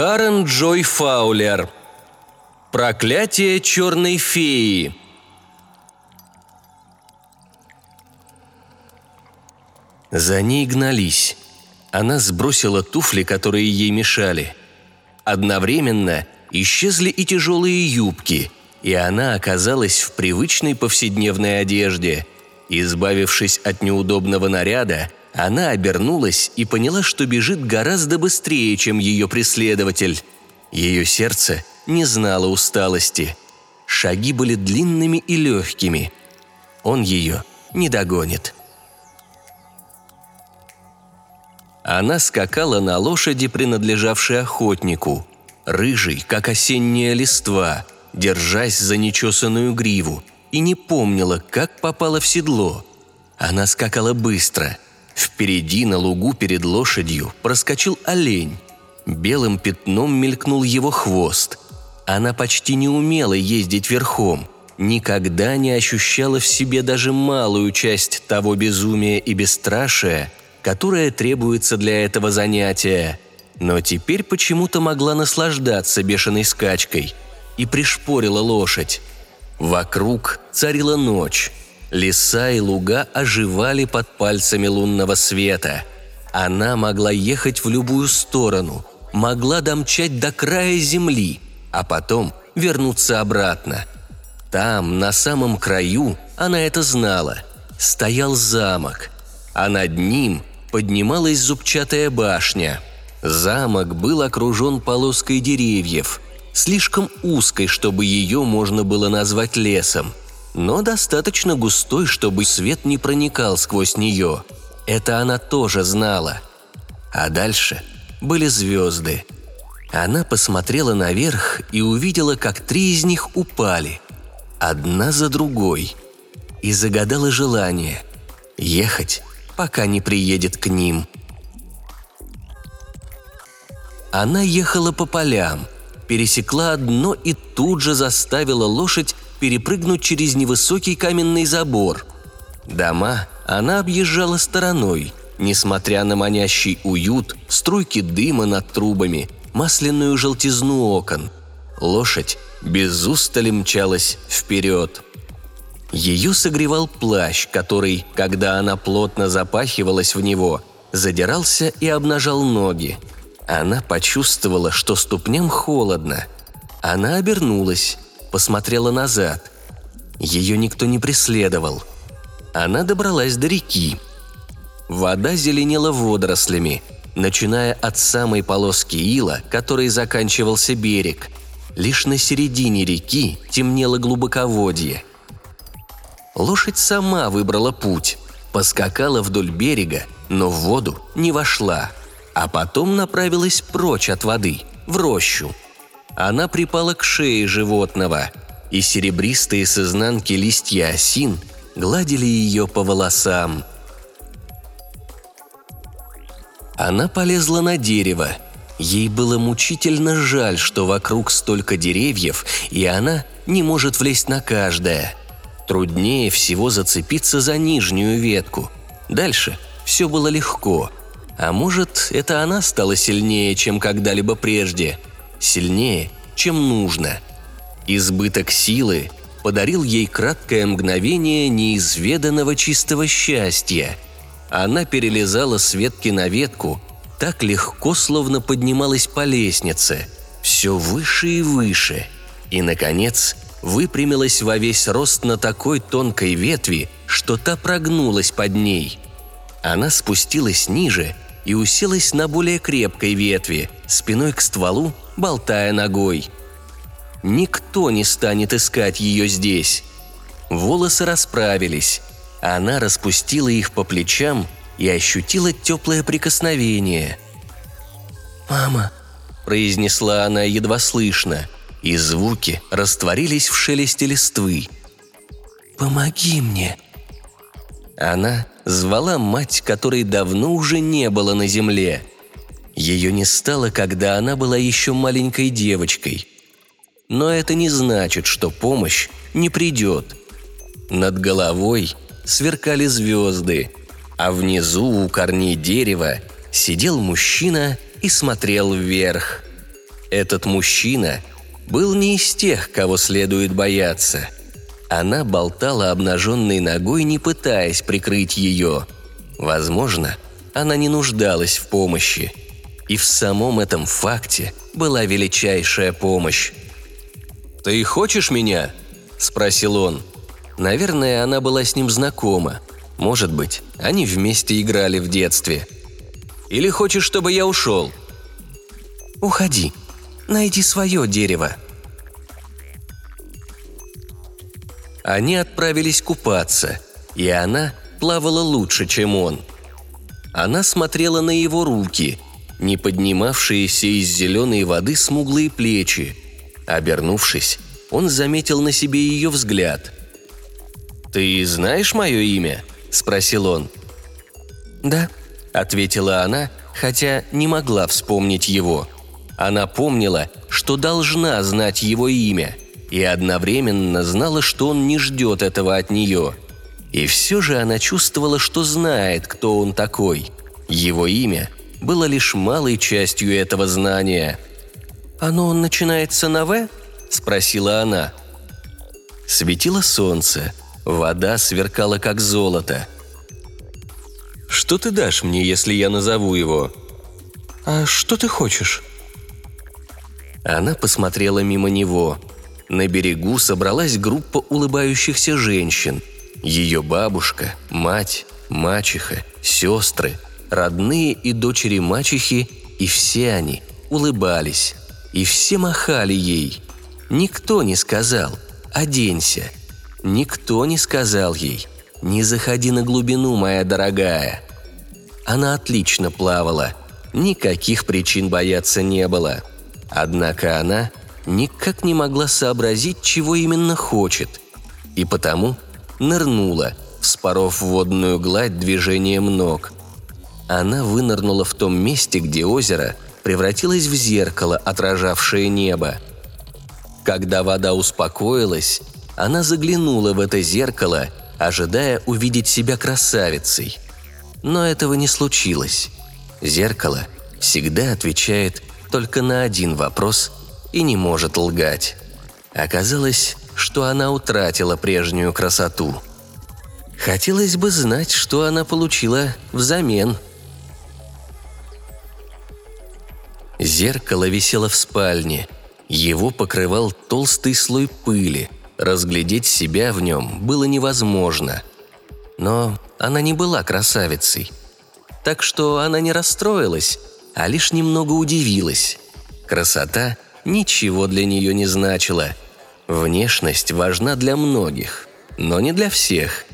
Карен Джой Фаулер. Проклятие черной феи. За ней гнались. Она сбросила туфли, которые ей мешали. Одновременно исчезли и тяжелые юбки, и она оказалась в привычной повседневной одежде. Избавившись от неудобного наряда, она обернулась и поняла, что бежит гораздо быстрее, чем ее преследователь. Ее сердце не знало усталости. Шаги были длинными и легкими. Он ее не догонит. Она скакала на лошади, принадлежавшей охотнику, рыжий, как осенняя листва, держась за нечесанную гриву, и не помнила, как попала в седло. Она скакала быстро – Впереди на лугу перед лошадью проскочил олень. Белым пятном мелькнул его хвост. Она почти не умела ездить верхом, никогда не ощущала в себе даже малую часть того безумия и бесстрашия, которое требуется для этого занятия. Но теперь почему-то могла наслаждаться бешеной скачкой и пришпорила лошадь. Вокруг царила ночь. Леса и луга оживали под пальцами лунного света. Она могла ехать в любую сторону, могла домчать до края земли, а потом вернуться обратно. Там, на самом краю, она это знала, стоял замок, а над ним поднималась зубчатая башня. Замок был окружен полоской деревьев, слишком узкой, чтобы ее можно было назвать лесом – но достаточно густой, чтобы свет не проникал сквозь нее. Это она тоже знала. А дальше были звезды. Она посмотрела наверх и увидела, как три из них упали, одна за другой, и загадала желание – ехать, пока не приедет к ним. Она ехала по полям, пересекла одно и тут же заставила лошадь перепрыгнуть через невысокий каменный забор. Дома она объезжала стороной, несмотря на манящий уют, струйки дыма над трубами, масляную желтизну окон. Лошадь без устали мчалась вперед. Ее согревал плащ, который, когда она плотно запахивалась в него, задирался и обнажал ноги. Она почувствовала, что ступням холодно. Она обернулась посмотрела назад. Ее никто не преследовал. Она добралась до реки. Вода зеленела водорослями, начиная от самой полоски ила, которой заканчивался берег. Лишь на середине реки темнело глубоководье. Лошадь сама выбрала путь, поскакала вдоль берега, но в воду не вошла, а потом направилась прочь от воды, в рощу – она припала к шее животного, и серебристые с изнанки листья осин гладили ее по волосам. Она полезла на дерево. Ей было мучительно жаль, что вокруг столько деревьев, и она не может влезть на каждое. Труднее всего зацепиться за нижнюю ветку. Дальше все было легко. А может, это она стала сильнее, чем когда-либо прежде – сильнее, чем нужно. Избыток силы подарил ей краткое мгновение неизведанного чистого счастья. Она перелезала с ветки на ветку, так легко, словно поднималась по лестнице, все выше и выше, и, наконец, выпрямилась во весь рост на такой тонкой ветви, что та прогнулась под ней. Она спустилась ниже и уселась на более крепкой ветви, спиной к стволу болтая ногой. Никто не станет искать ее здесь. Волосы расправились. Она распустила их по плечам и ощутила теплое прикосновение. «Мама», – произнесла она едва слышно, и звуки растворились в шелесте листвы. «Помоги мне». Она звала мать, которой давно уже не было на земле – ее не стало, когда она была еще маленькой девочкой. Но это не значит, что помощь не придет. Над головой сверкали звезды, а внизу у корней дерева сидел мужчина и смотрел вверх. Этот мужчина был не из тех, кого следует бояться. Она болтала обнаженной ногой, не пытаясь прикрыть ее. Возможно, она не нуждалась в помощи. И в самом этом факте была величайшая помощь. «Ты хочешь меня?» – спросил он. Наверное, она была с ним знакома. Может быть, они вместе играли в детстве. «Или хочешь, чтобы я ушел?» «Уходи. Найди свое дерево», Они отправились купаться, и она плавала лучше, чем он. Она смотрела на его руки, не поднимавшиеся из зеленой воды смуглые плечи. Обернувшись, он заметил на себе ее взгляд. «Ты знаешь мое имя?» – спросил он. «Да», – ответила она, хотя не могла вспомнить его. Она помнила, что должна знать его имя, и одновременно знала, что он не ждет этого от нее. И все же она чувствовала, что знает, кто он такой. Его имя было лишь малой частью этого знания. «Оно начинается на «В»?» – спросила она. Светило солнце, вода сверкала как золото. «Что ты дашь мне, если я назову его?» «А что ты хочешь?» Она посмотрела мимо него – на берегу собралась группа улыбающихся женщин. Ее бабушка, мать, мачеха, сестры, родные и дочери мачехи, и все они улыбались. И все махали ей. Никто не сказал «оденься». Никто не сказал ей «не заходи на глубину, моя дорогая». Она отлично плавала, никаких причин бояться не было. Однако она никак не могла сообразить, чего именно хочет, и потому нырнула, вспоров водную гладь движением ног. Она вынырнула в том месте, где озеро превратилось в зеркало, отражавшее небо. Когда вода успокоилась, она заглянула в это зеркало, ожидая увидеть себя красавицей. Но этого не случилось. Зеркало всегда отвечает только на один вопрос и не может лгать. Оказалось, что она утратила прежнюю красоту. Хотелось бы знать, что она получила взамен. Зеркало висело в спальне. Его покрывал толстый слой пыли. Разглядеть себя в нем было невозможно. Но она не была красавицей. Так что она не расстроилась, а лишь немного удивилась. Красота – ничего для нее не значило. Внешность важна для многих, но не для всех.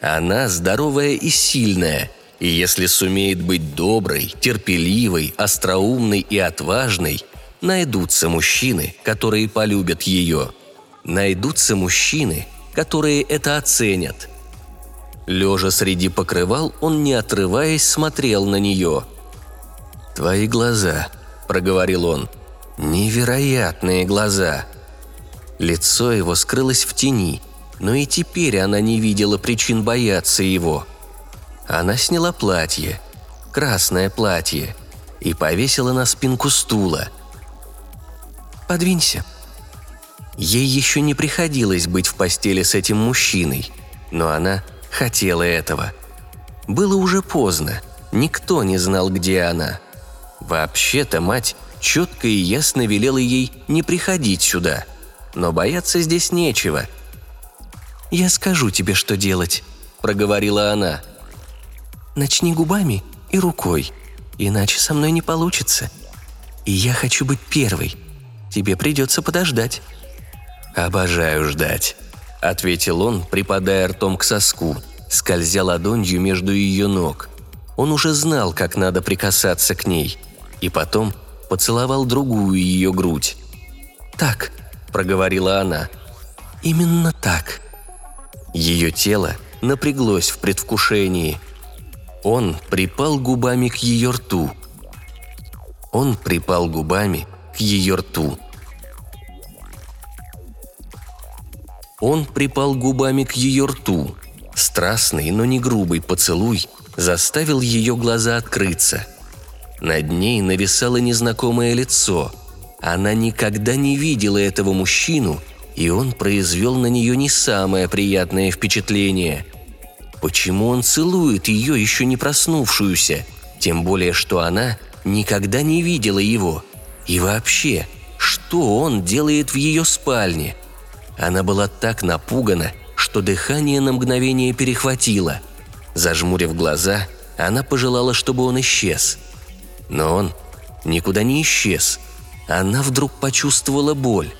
Она здоровая и сильная, и если сумеет быть доброй, терпеливой, остроумной и отважной, найдутся мужчины, которые полюбят ее. Найдутся мужчины, которые это оценят. Лежа среди покрывал, он, не отрываясь, смотрел на нее. «Твои глаза», — проговорил он, — Невероятные глаза. Лицо его скрылось в тени, но и теперь она не видела причин бояться его. Она сняла платье, красное платье, и повесила на спинку стула. «Подвинься». Ей еще не приходилось быть в постели с этим мужчиной, но она хотела этого. Было уже поздно, никто не знал, где она. Вообще-то мать четко и ясно велела ей не приходить сюда. Но бояться здесь нечего. «Я скажу тебе, что делать», – проговорила она. «Начни губами и рукой, иначе со мной не получится. И я хочу быть первой. Тебе придется подождать». «Обожаю ждать», – ответил он, припадая ртом к соску, скользя ладонью между ее ног. Он уже знал, как надо прикасаться к ней. И потом – поцеловал другую ее грудь. «Так», – проговорила она. «Именно так». Ее тело напряглось в предвкушении. Он припал губами к ее рту. Он припал губами к ее рту. Он припал губами к ее рту. Страстный, но не грубый поцелуй заставил ее глаза открыться – над ней нависало незнакомое лицо. Она никогда не видела этого мужчину, и он произвел на нее не самое приятное впечатление. Почему он целует ее, еще не проснувшуюся? Тем более, что она никогда не видела его. И вообще, что он делает в ее спальне? Она была так напугана, что дыхание на мгновение перехватило. Зажмурив глаза, она пожелала, чтобы он исчез. Но он никуда не исчез. Она вдруг почувствовала боль.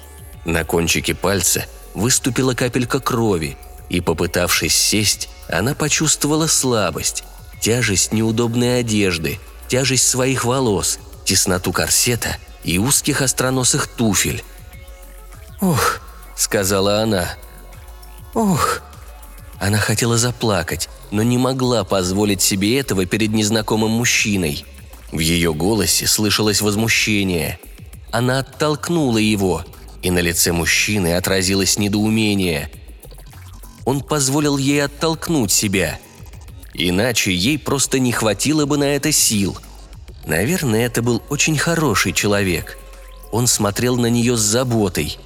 На кончике пальца выступила капелька крови, и, попытавшись сесть, она почувствовала слабость, тяжесть неудобной одежды, тяжесть своих волос, тесноту корсета и узких остроносых туфель. «Ох», — сказала она. «Ох». Она хотела заплакать, но не могла позволить себе этого перед незнакомым мужчиной. В ее голосе слышалось возмущение. Она оттолкнула его, и на лице мужчины отразилось недоумение. Он позволил ей оттолкнуть себя. Иначе ей просто не хватило бы на это сил. Наверное, это был очень хороший человек. Он смотрел на нее с заботой.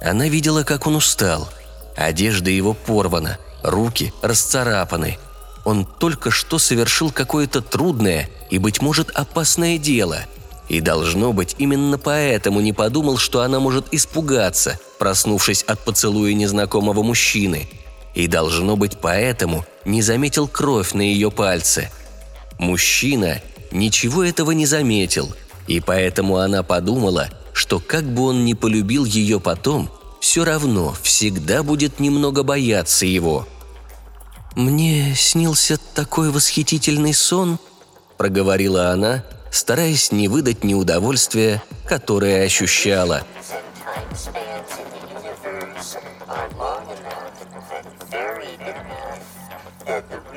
Она видела, как он устал. Одежда его порвана, руки расцарапаны. Он только что совершил какое-то трудное и, быть может, опасное дело – и, должно быть, именно поэтому не подумал, что она может испугаться, проснувшись от поцелуя незнакомого мужчины. И, должно быть, поэтому не заметил кровь на ее пальце. Мужчина ничего этого не заметил, и поэтому она подумала, что как бы он ни полюбил ее потом, все равно всегда будет немного бояться его. «Мне снился такой восхитительный сон», – проговорила она, стараясь не выдать неудовольствия, которое ощущала. that the